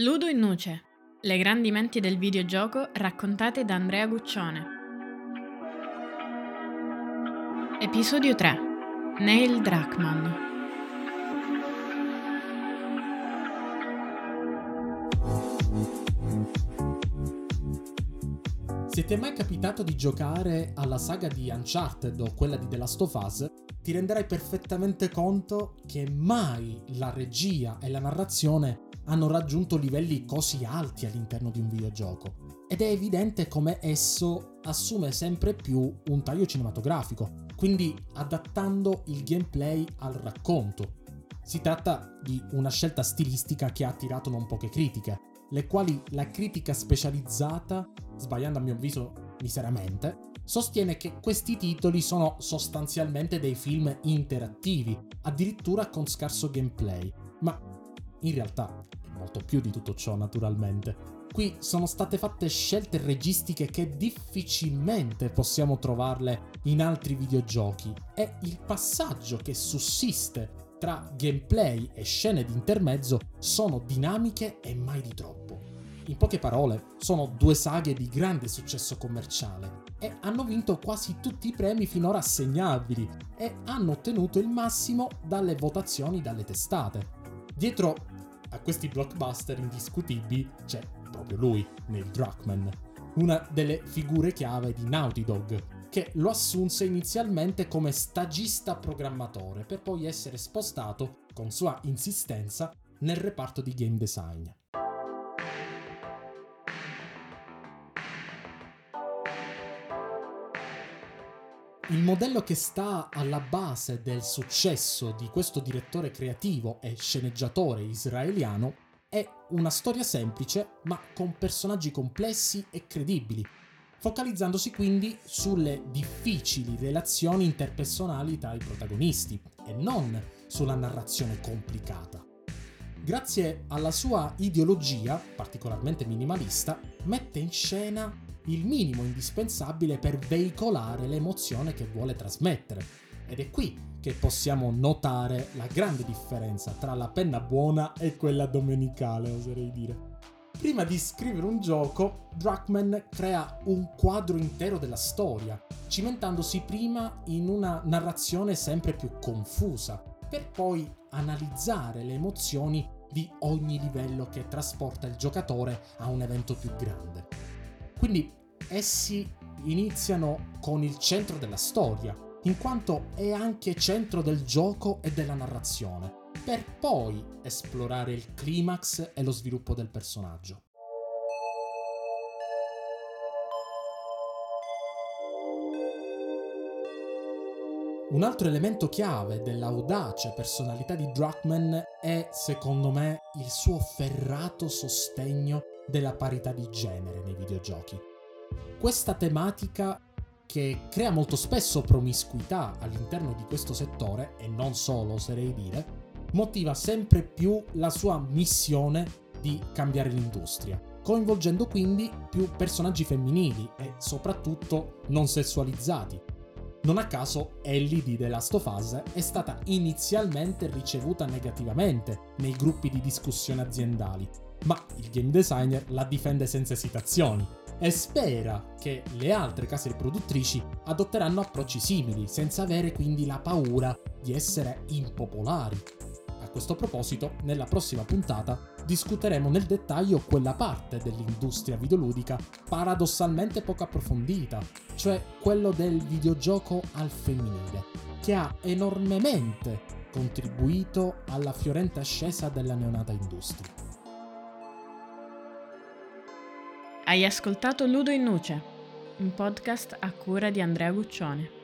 Ludo in Nuce. Le grandi menti del videogioco raccontate da Andrea Guccione. Episodio 3. Neil Druckmann. Se ti è mai capitato di giocare alla saga di Uncharted o quella di The Last of Us, ti renderai perfettamente conto che mai la regia e la narrazione hanno raggiunto livelli così alti all'interno di un videogioco. Ed è evidente come esso assume sempre più un taglio cinematografico, quindi adattando il gameplay al racconto. Si tratta di una scelta stilistica che ha attirato non poche critiche, le quali la critica specializzata, sbagliando a mio avviso miseramente, sostiene che questi titoli sono sostanzialmente dei film interattivi, addirittura con scarso gameplay, ma in realtà è molto più di tutto ciò naturalmente. Qui sono state fatte scelte registiche che difficilmente possiamo trovarle in altri videogiochi e il passaggio che sussiste tra gameplay e scene di intermezzo sono dinamiche e mai di troppo. In poche parole, sono due saghe di grande successo commerciale e hanno vinto quasi tutti i premi finora assegnabili e hanno ottenuto il massimo dalle votazioni dalle testate. Dietro a questi blockbuster indiscutibili c'è proprio lui, Neil Druckmann, una delle figure chiave di Naughty Dog, che lo assunse inizialmente come stagista programmatore per poi essere spostato, con sua insistenza, nel reparto di game design. Il modello che sta alla base del successo di questo direttore creativo e sceneggiatore israeliano è una storia semplice ma con personaggi complessi e credibili, focalizzandosi quindi sulle difficili relazioni interpersonali tra i protagonisti e non sulla narrazione complicata. Grazie alla sua ideologia, particolarmente minimalista, mette in scena il minimo indispensabile per veicolare l'emozione che vuole trasmettere. Ed è qui che possiamo notare la grande differenza tra la penna buona e quella domenicale, oserei dire. Prima di scrivere un gioco, Druckmann crea un quadro intero della storia, cimentandosi prima in una narrazione sempre più confusa, per poi analizzare le emozioni di ogni livello che trasporta il giocatore a un evento più grande. Quindi essi iniziano con il centro della storia, in quanto è anche centro del gioco e della narrazione per poi esplorare il climax e lo sviluppo del personaggio. Un altro elemento chiave dell'audace personalità di Druckmann è, secondo me, il suo ferrato sostegno della parità di genere nei videogiochi. Questa tematica che crea molto spesso promiscuità all'interno di questo settore, e non solo oserei dire, motiva sempre più la sua missione di cambiare l'industria, coinvolgendo quindi più personaggi femminili e soprattutto non sessualizzati. Non a caso Ellie di The Last of Us è stata inizialmente ricevuta negativamente nei gruppi di discussione aziendali, ma il game designer la difende senza esitazioni e spera che le altre case produttrici adotteranno approcci simili, senza avere quindi la paura di essere impopolari a questo proposito, nella prossima puntata discuteremo nel dettaglio quella parte dell'industria videoludica paradossalmente poco approfondita, cioè quello del videogioco al femminile, che ha enormemente contribuito alla fiorente ascesa della neonata industria. Hai ascoltato Ludo in Nuce, un podcast a cura di Andrea Guccione.